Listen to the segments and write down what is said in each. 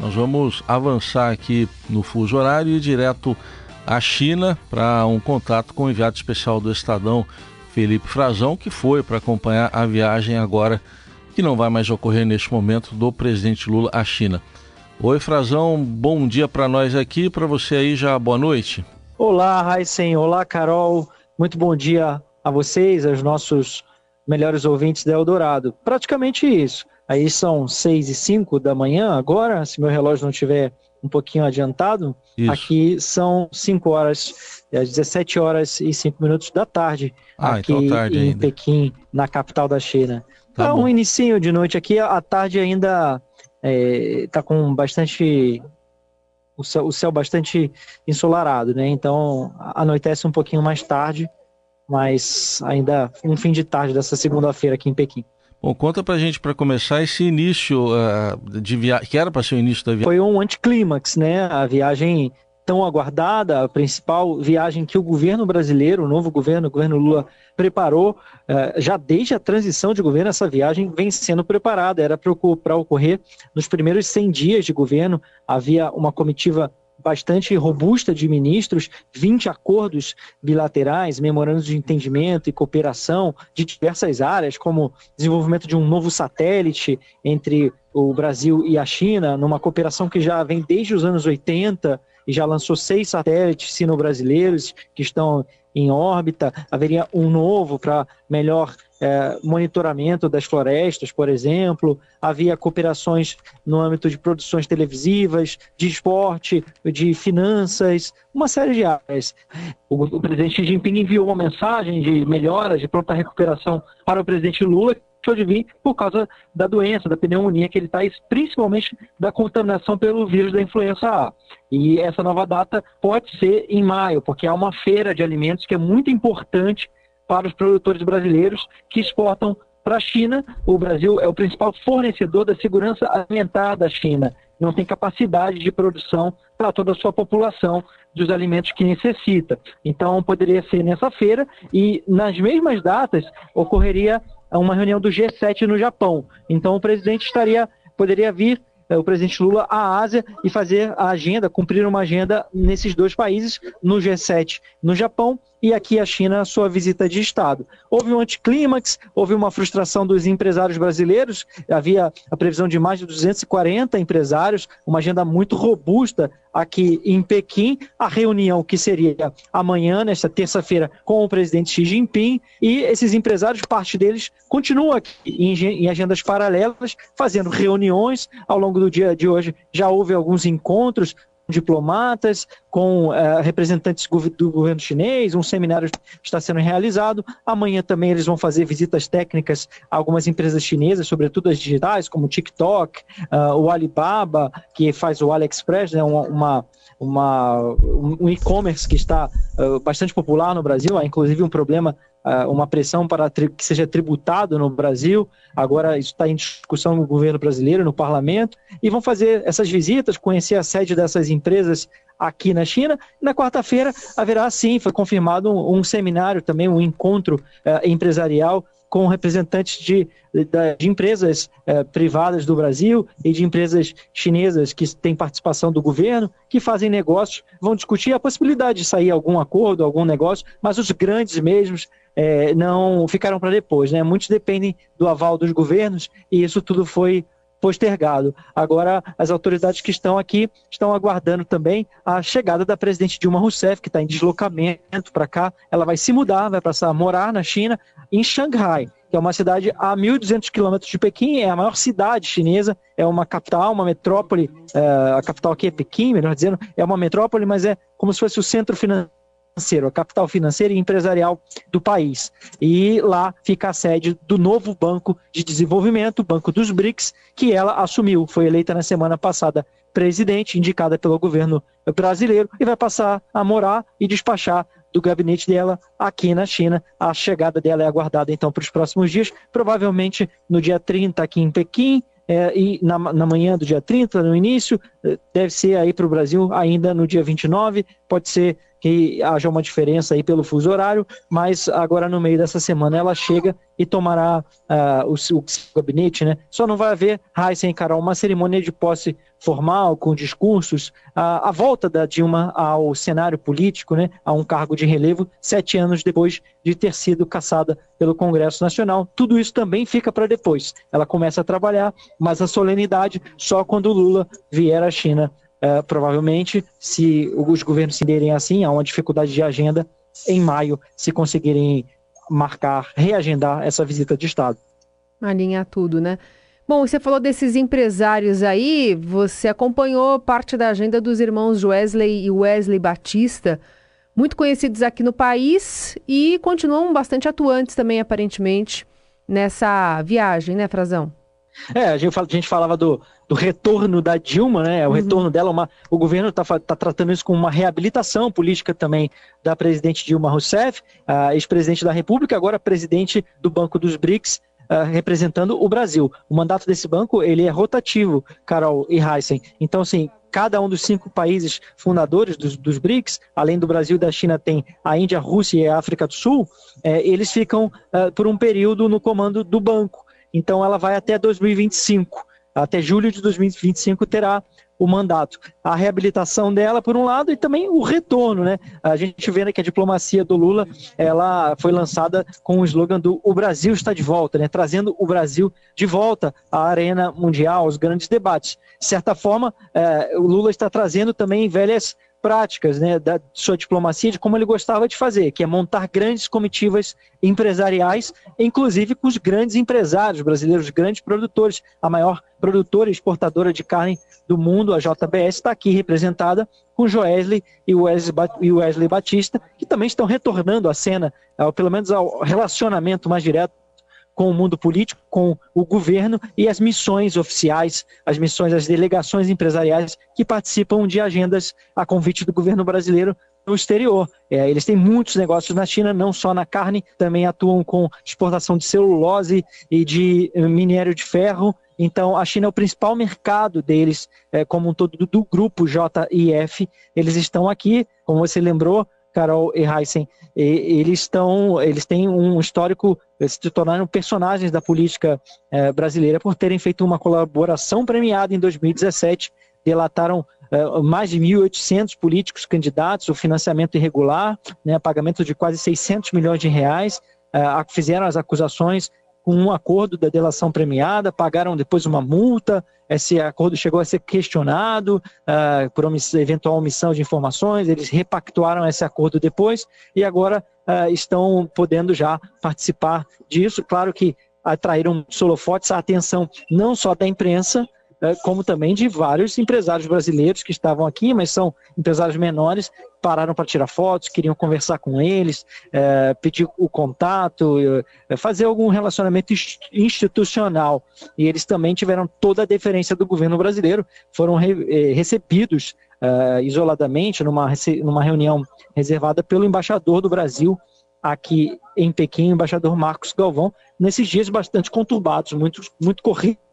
Nós vamos avançar aqui no fuso horário e ir direto à China para um contato com o enviado especial do Estadão, Felipe Frazão, que foi para acompanhar a viagem agora, que não vai mais ocorrer neste momento, do presidente Lula à China. Oi, Frazão, bom dia para nós aqui, para você aí já boa noite. Olá, Raíssen, olá, Carol, muito bom dia a vocês, aos nossos melhores ouvintes da Eldorado. Praticamente isso. Aí são seis e cinco da manhã agora, se meu relógio não estiver um pouquinho adiantado. Isso. Aqui são 5 horas, às 17 horas e 5 minutos da tarde, ah, aqui então tarde em ainda. Pequim, na capital da China. Tá então, um inicinho de noite aqui, a tarde ainda está é, com bastante o céu, o céu bastante ensolarado, né? Então anoitece um pouquinho mais tarde, mas ainda um fim de tarde dessa segunda-feira aqui em Pequim. Bom, conta pra gente para começar esse início uh, de viagem, que era para ser o início da viagem. Foi um anticlímax, né? A viagem tão aguardada, a principal viagem que o governo brasileiro, o novo governo, o governo Lula, preparou, uh, já desde a transição de governo, essa viagem vem sendo preparada, era para ocorrer nos primeiros 100 dias de governo, havia uma comitiva bastante robusta de ministros, 20 acordos bilaterais, memorandos de entendimento e cooperação de diversas áreas, como desenvolvimento de um novo satélite entre o Brasil e a China, numa cooperação que já vem desde os anos 80 e já lançou seis satélites sino-brasileiros que estão em órbita. Haveria um novo para melhor é, monitoramento das florestas, por exemplo, havia cooperações no âmbito de produções televisivas, de esporte, de finanças, uma série de áreas. O, o presidente Xi Jinping enviou uma mensagem de melhoras, de pronta recuperação para o presidente Lula, deixou de vir por causa da doença, da pneumonia que ele está, principalmente da contaminação pelo vírus da influenza A. E essa nova data pode ser em maio, porque há uma feira de alimentos que é muito importante para os produtores brasileiros que exportam para a China. O Brasil é o principal fornecedor da segurança alimentar da China. Não tem capacidade de produção para toda a sua população dos alimentos que necessita. Então, poderia ser nessa feira e, nas mesmas datas, ocorreria uma reunião do G7 no Japão. Então, o presidente estaria poderia vir é, o presidente Lula à Ásia e fazer a agenda, cumprir uma agenda nesses dois países, no G7 no Japão e aqui a China, sua visita de Estado. Houve um anticlímax, houve uma frustração dos empresários brasileiros, havia a previsão de mais de 240 empresários, uma agenda muito robusta aqui em Pequim, a reunião que seria amanhã, nesta terça-feira, com o presidente Xi Jinping, e esses empresários, parte deles, continuam aqui em agendas paralelas, fazendo reuniões ao longo do dia de hoje. Já houve alguns encontros diplomatas, com uh, representantes do governo chinês, um seminário está sendo realizado. Amanhã também eles vão fazer visitas técnicas a algumas empresas chinesas, sobretudo as digitais, como o TikTok, uh, o Alibaba, que faz o AliExpress, né, uma, uma um e-commerce que está uh, bastante popular no Brasil, inclusive um problema, uma pressão para que seja tributado no Brasil. Agora isso está em discussão no governo brasileiro, no parlamento, e vão fazer essas visitas, conhecer a sede dessas empresas aqui na China. Na quarta-feira haverá sim, foi confirmado um, um, seminário também, um encontro uh, empresarial com representantes de, de, empresas eh, privadas do Brasil e de empresas chinesas que têm participação do governo, que fazem negócios, vão discutir a possibilidade de sair algum acordo, algum negócio, mas os grandes mesmos eh, não ficaram para depois. Né? Muitos dependem do aval dos governos e isso tudo foi postergado. Agora, as autoridades que estão aqui estão aguardando também a chegada da presidente Dilma Rousseff, que está em deslocamento para cá. Ela vai se mudar, vai passar a morar na China, em Xangai, que é uma cidade a 1.200 quilômetros de Pequim, é a maior cidade chinesa, é uma capital, uma metrópole, é, a capital aqui é Pequim, melhor dizendo, é uma metrópole, mas é como se fosse o centro financeiro financeiro, a capital financeira e empresarial do país. E lá fica a sede do novo Banco de Desenvolvimento, Banco dos BRICS, que ela assumiu. Foi eleita na semana passada presidente, indicada pelo governo brasileiro, e vai passar a morar e despachar do gabinete dela aqui na China. A chegada dela é aguardada então para os próximos dias, provavelmente no dia 30 aqui em Pequim, é, e na, na manhã do dia 30, no início, é, deve ser aí para o Brasil ainda no dia 29, pode ser que haja uma diferença aí pelo fuso horário, mas agora no meio dessa semana ela chega e tomará uh, o, o, gabinete, né? Só não vai haver, Heisen e Carol, uma cerimônia de posse formal, com discursos, uh, a volta da Dilma ao cenário político, né? A um cargo de relevo, sete anos depois de ter sido caçada pelo Congresso Nacional. Tudo isso também fica para depois. Ela começa a trabalhar, mas a solenidade só quando Lula vier à China Uh, provavelmente, se os governos se derem assim, há uma dificuldade de agenda em maio, se conseguirem marcar, reagendar essa visita de Estado. Alinhar tudo, né? Bom, você falou desses empresários aí, você acompanhou parte da agenda dos irmãos Wesley e Wesley Batista, muito conhecidos aqui no país e continuam bastante atuantes também, aparentemente, nessa viagem, né, Frazão? É, a gente, fala, a gente falava do, do retorno da Dilma, né? O uhum. retorno dela, uma, o governo está tá tratando isso como uma reabilitação política também da presidente Dilma Rousseff, ex-presidente da República, agora presidente do Banco dos BRICS, Uh, representando o Brasil. O mandato desse banco ele é rotativo, Carol e Heisen. Então, assim, cada um dos cinco países fundadores dos, dos, BRICS, além do Brasil e da China, tem a Índia, a Rússia e a África do Sul, é, eles ficam uh, por um período no comando do banco. Então, ela vai até 2025 até julho de 2025 terá o mandato. A reabilitação dela, por um lado, e também o retorno, né? A gente vê né, que a diplomacia do Lula, ela foi lançada com o slogan do O Brasil está de volta, né? Trazendo o Brasil de volta à arena mundial, aos grandes debates. De certa forma, é, o Lula está trazendo também velhas práticas né, da sua diplomacia, de como ele gostava de fazer, que é montar grandes comitivas empresariais, inclusive com os grandes empresários brasileiros, os grandes produtores. A maior produtora e exportadora de carne do mundo, a JBS, está aqui representada com Joesley e Wesley, Batista, que também estão retornando à cena, pelo menos ao relacionamento mais direto com o mundo político, com o governo e as missões oficiais, as missões, as delegações empresariais que participam de agendas a convite do governo brasileiro no exterior. É, eles têm muitos negócios na China, não só na carne, também atuam com exportação de celulose e de eh, minério de ferro. Então, a China é o principal mercado deles, é, como um todo, do, do grupo JIF. Eles estão aqui, como você lembrou, Carol e Heisen, eles estão, eles têm um histórico, eles se tornaram personagens da política eh, brasileira por terem feito uma colaboração premiada em 2017, delataram eh, mais de 1.800 políticos candidatos, o financiamento irregular, né, pagamento de quase 600 milhões de reais, eh, fizeram as acusações com um acordo da delação premiada, pagaram depois uma multa, esse acordo chegou a ser questionado uh, por eventual omissão de informações, eles repactuaram esse acordo depois e agora uh, estão podendo já participar disso. Claro que atraíram solofotes a atenção não só da imprensa, como também de vários empresários brasileiros que estavam aqui, mas são empresários menores, pararam para tirar fotos, queriam conversar com eles, é, pedir o contato, é, fazer algum relacionamento institucional. E eles também tiveram toda a deferência do governo brasileiro, foram re, recebidos isoladamente numa, numa reunião reservada pelo embaixador do Brasil aqui em Pequim, o embaixador Marcos Galvão, nesses dias bastante conturbados, muito, muito corridos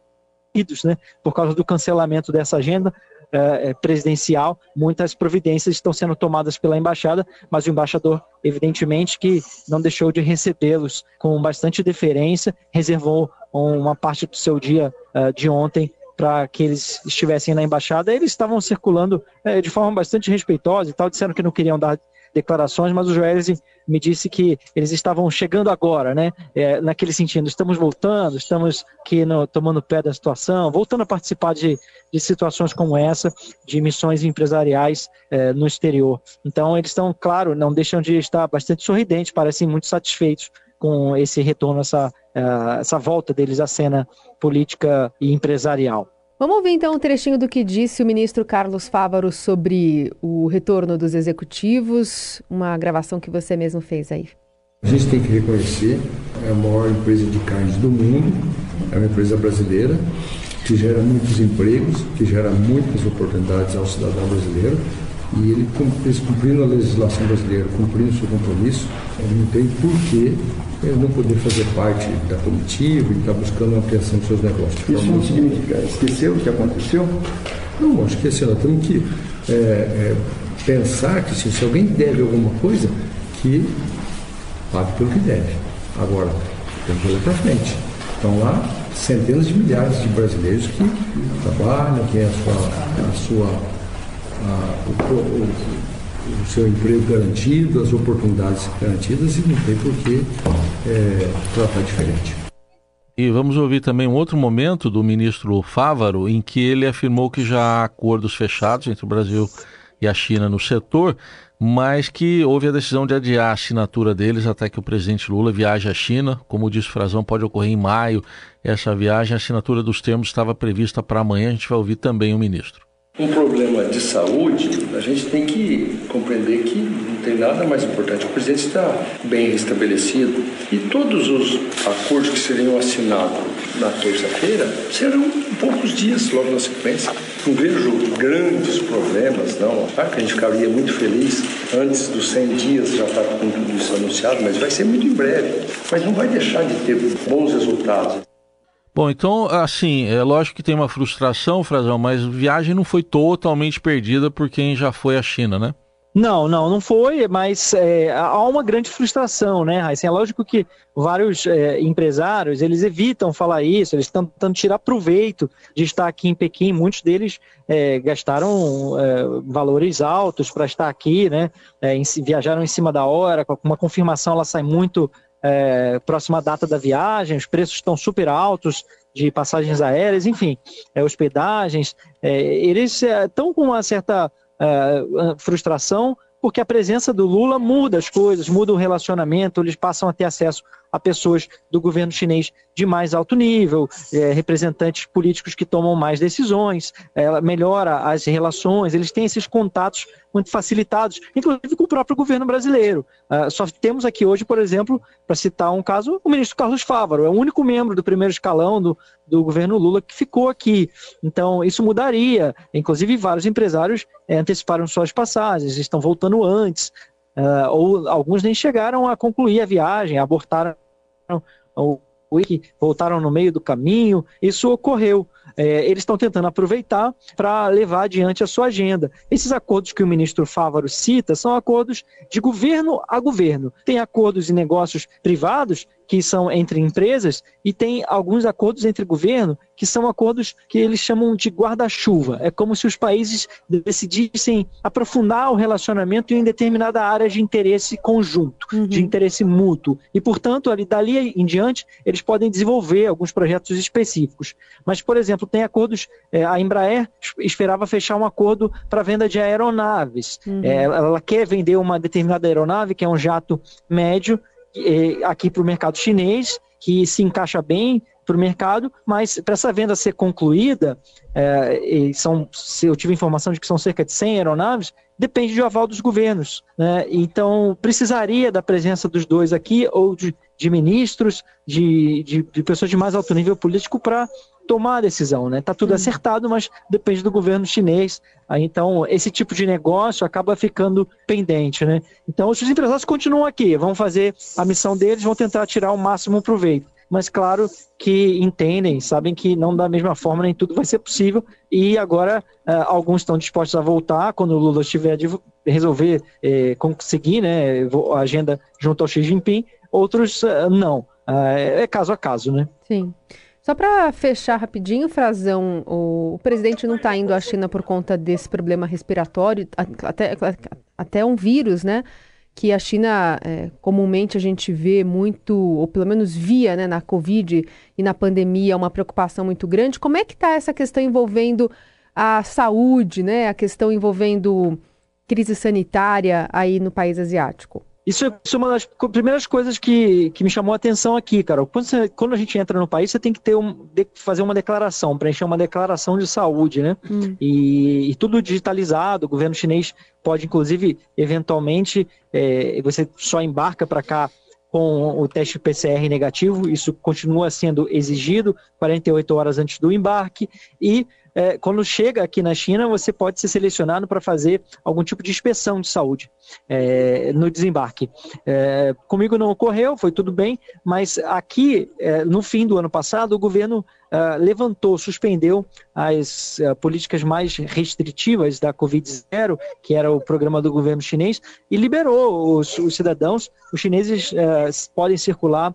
né, por causa do cancelamento dessa agenda é, presidencial, muitas providências estão sendo tomadas pela embaixada, mas o embaixador, evidentemente, que não deixou de recebê-los com bastante deferência, reservou uma parte do seu dia uh, de ontem para que eles estivessem na embaixada. Eles estavam circulando é, de forma bastante respeitosa e tal, disseram que não queriam dar declarações, mas o Joelis me disse que eles estavam chegando agora, né? É, naquele sentido, estamos voltando, estamos aqui no, tomando pé da situação, voltando a participar de, de situações como essa, de missões empresariais é, no exterior. Então, eles estão, claro, não deixam de estar bastante sorridentes, parecem muito satisfeitos com esse retorno, essa, uh, essa volta deles à cena política e empresarial. Vamos ouvir então um trechinho do que disse o ministro Carlos Fávaro sobre o retorno dos executivos, uma gravação que você mesmo fez aí. A gente tem que reconhecer, é a maior empresa de carnes do mundo, é uma empresa brasileira, que gera muitos empregos, que gera muitas oportunidades ao cidadão brasileiro. E ele, cumprindo a legislação brasileira, cumprindo o seu compromisso, não tem por que ele não poder fazer parte da comitiva e estar tá buscando a ampliação dos seus negócios. Isso não significa esquecer o que aconteceu? Não, que assim, nós temos que é, é, pensar que se, se alguém deve alguma coisa, que pague pelo que deve. Agora, tem que olhar para frente. Estão lá centenas de milhares de brasileiros que trabalham, que têm a sua, a sua a, o, o, o, seu emprego garantido, as oportunidades garantidas e não tem por que é, tratar diferente. E vamos ouvir também um outro momento do ministro Fávaro, em que ele afirmou que já há acordos fechados entre o Brasil e a China no setor, mas que houve a decisão de adiar a assinatura deles até que o presidente Lula viaje à China. Como disse o Frazão, pode ocorrer em maio essa viagem. A assinatura dos termos estava prevista para amanhã. A gente vai ouvir também o ministro um problema de saúde, a gente tem que compreender que não tem nada mais importante. O presidente está bem estabelecido e todos os acordos que seriam assinados na terça-feira serão poucos dias logo na sequência. Não vejo grandes problemas, não. Claro que a gente ficaria muito feliz antes dos 100 dias já estar com tudo isso anunciado, mas vai ser muito em breve. Mas não vai deixar de ter bons resultados. Bom, então, assim, é lógico que tem uma frustração, Frazão, mas viagem não foi totalmente perdida por quem já foi à China, né? Não, não, não foi, mas é, há uma grande frustração, né, Raíssa? É lógico que vários é, empresários, eles evitam falar isso, eles estão tentando tirar proveito de estar aqui em Pequim, muitos deles é, gastaram é, valores altos para estar aqui, né, é, em, viajaram em cima da hora, com uma confirmação ela sai muito é, próxima data da viagem, os preços estão super altos de passagens aéreas, enfim, é, hospedagens. É, eles estão é, com uma certa é, frustração porque a presença do Lula muda as coisas, muda o relacionamento, eles passam a ter acesso a pessoas do governo chinês de mais alto nível, é, representantes políticos que tomam mais decisões, ela melhora as relações, eles têm esses contatos muito facilitados, inclusive com o próprio governo brasileiro. Uh, só temos aqui hoje, por exemplo, para citar um caso, o ministro Carlos Fávaro, é o único membro do primeiro escalão do, do governo Lula que ficou aqui. Então, isso mudaria. Inclusive, vários empresários é, anteciparam suas passagens, estão voltando antes, uh, ou alguns nem chegaram a concluir a viagem, abortaram ou voltaram no meio do caminho. Isso ocorreu é, eles estão tentando aproveitar para levar adiante a sua agenda. Esses acordos que o ministro Fávaro cita são acordos de governo a governo. Tem acordos de negócios privados que são entre empresas e tem alguns acordos entre governo que são acordos que eles chamam de guarda-chuva. É como se os países decidissem aprofundar o relacionamento em determinada área de interesse conjunto, uhum. de interesse mútuo. E, portanto, ali, dali em diante, eles podem desenvolver alguns projetos específicos. Mas, por exemplo, tem acordos. É, a Embraer esperava fechar um acordo para venda de aeronaves. Uhum. É, ela quer vender uma determinada aeronave, que é um jato médio, aqui para o mercado chinês, que se encaixa bem para o mercado, mas para essa venda ser concluída, é, são, eu tive informação de que são cerca de 100 aeronaves, depende do aval dos governos. Né? Então, precisaria da presença dos dois aqui, ou de, de ministros, de, de, de pessoas de mais alto nível político, para tomar a decisão, né? Tá tudo acertado, mas depende do governo chinês. Aí, então, esse tipo de negócio acaba ficando pendente, né? Então, os empresários continuam aqui, vão fazer a missão deles, vão tentar tirar o máximo proveito. Mas, claro, que entendem, sabem que não da mesma forma nem tudo vai ser possível. E agora, uh, alguns estão dispostos a voltar quando o Lula estiver de resolver eh, conseguir né, a agenda junto ao Xi Jinping, outros uh, não. Uh, é caso a caso, né? Sim. Só para fechar rapidinho, Frazão, o, presidente não está indo à China por conta desse problema respiratório, até, até um vírus, né? Que a China, é, comumente a gente vê muito, ou pelo menos via né, na Covid e na pandemia, uma preocupação muito grande. Como é que está essa questão envolvendo a saúde, né? A questão envolvendo crise sanitária aí no país asiático? Isso, isso, é uma das primeiras coisas que, que me chamou a atenção aqui, cara. Quando, você, quando a gente entra no país, você tem que ter um, fazer uma declaração, preencher uma declaração de saúde, né? Hum. E, e, tudo digitalizado. O governo chinês pode, inclusive, eventualmente, é, você só embarca para cá com o teste PCR negativo, isso continua sendo exigido 48 horas antes do embarque, e é, quando chega aqui na China, você pode ser selecionado para fazer algum tipo de inspeção de saúde é, no desembarque. É, comigo não ocorreu, foi tudo bem, mas aqui, é, no fim do ano passado, o governo Uh, levantou, suspendeu as uh, políticas mais restritivas da Covid-0, que era o programa do governo chinês, e liberou os, os cidadãos. Os chineses podem circular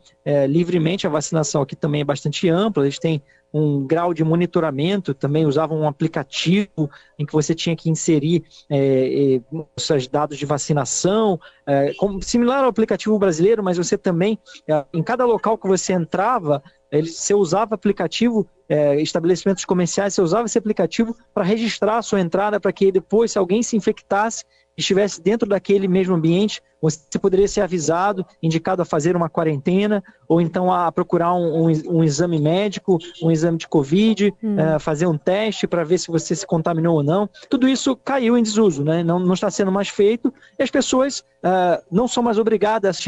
livremente, a vacinação aqui também é bastante ampla, eles têm um grau de monitoramento, também usavam um aplicativo em que você tinha que inserir é, é, seus dados de vacinação, é, como, similar ao aplicativo brasileiro, mas você também, é, em cada local que você entrava, ele, você usava aplicativo, é, estabelecimentos comerciais, você usava esse aplicativo para registrar a sua entrada, para que depois, se alguém se infectasse, estivesse dentro daquele mesmo ambiente, você poderia ser avisado, indicado a fazer uma quarentena, ou então a procurar um, um, um exame médico, um exame de Covid, hum. uh, fazer um teste para ver se você se contaminou ou não. Tudo isso caiu em desuso, né? não, não está sendo mais feito, e as pessoas uh, não são mais obrigadas a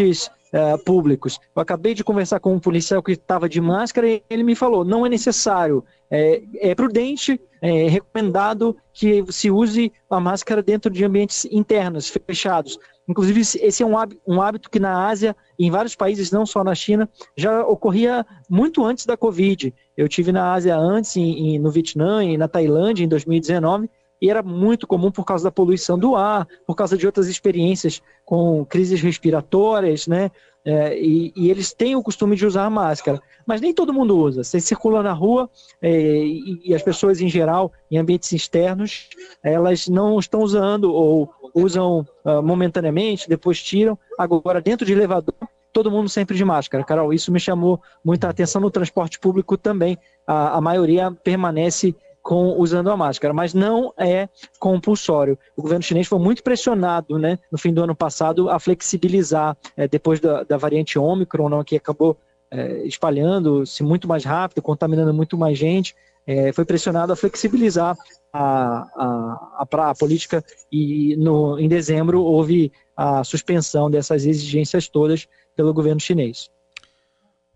uh, públicos. Eu acabei de conversar com um policial que estava de máscara e ele me falou: não é necessário, é, é prudente, é recomendado que se use a máscara dentro de ambientes internos, fechados. Inclusive, esse é um hábito, um hábito que na Ásia em vários países, não só na China, já ocorria muito antes da Covid. Eu tive na Ásia antes, em, em, no Vietnã e na Tailândia em 2019, e era muito comum por causa da poluição do ar, por causa de outras experiências com crises respiratórias, né? É, e, e, eles têm o costume de usar máscara, mas nem todo mundo usa. Você circula na rua é, e, e, as pessoas em geral, em ambientes externos, elas não estão usando ou usam uh, momentaneamente, depois tiram. Agora, dentro de elevador, todo mundo sempre de máscara. Carol, isso me chamou muita atenção no transporte público também. A, a maioria permanece com usando a máscara, mas não é compulsório. O governo chinês foi muito pressionado, né, no fim do ano passado, a flexibilizar é, depois da, da, variante Ômicron, não, que acabou é, espalhando-se muito mais rápido, contaminando muito mais gente. É, foi pressionado a flexibilizar a, a, a, a política e no, em dezembro houve a suspensão dessas exigências todas pelo governo chinês.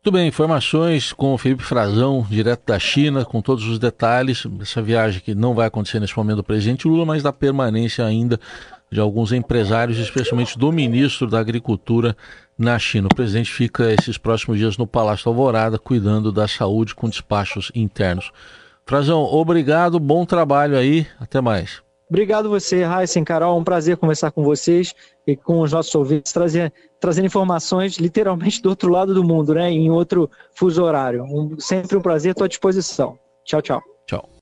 Muito bem, informações com o Felipe Frazão, direto da China, com todos os detalhes dessa viagem que não vai acontecer nesse momento do presidente Lula, mas da permanência ainda de alguns empresários, especialmente do ministro da Agricultura na China. O presidente fica esses próximos dias no Palácio Alvorada, cuidando da saúde com despachos internos. Frazão, obrigado, bom trabalho aí, até mais. Obrigado você, Raíssen, Carol, um prazer conversar com vocês e com os nossos ouvintes, trazer, trazendo informações literalmente do outro lado do mundo, né, em outro fuso horário. Um, sempre um prazer, estou à disposição. Tchau, tchau. Tchau.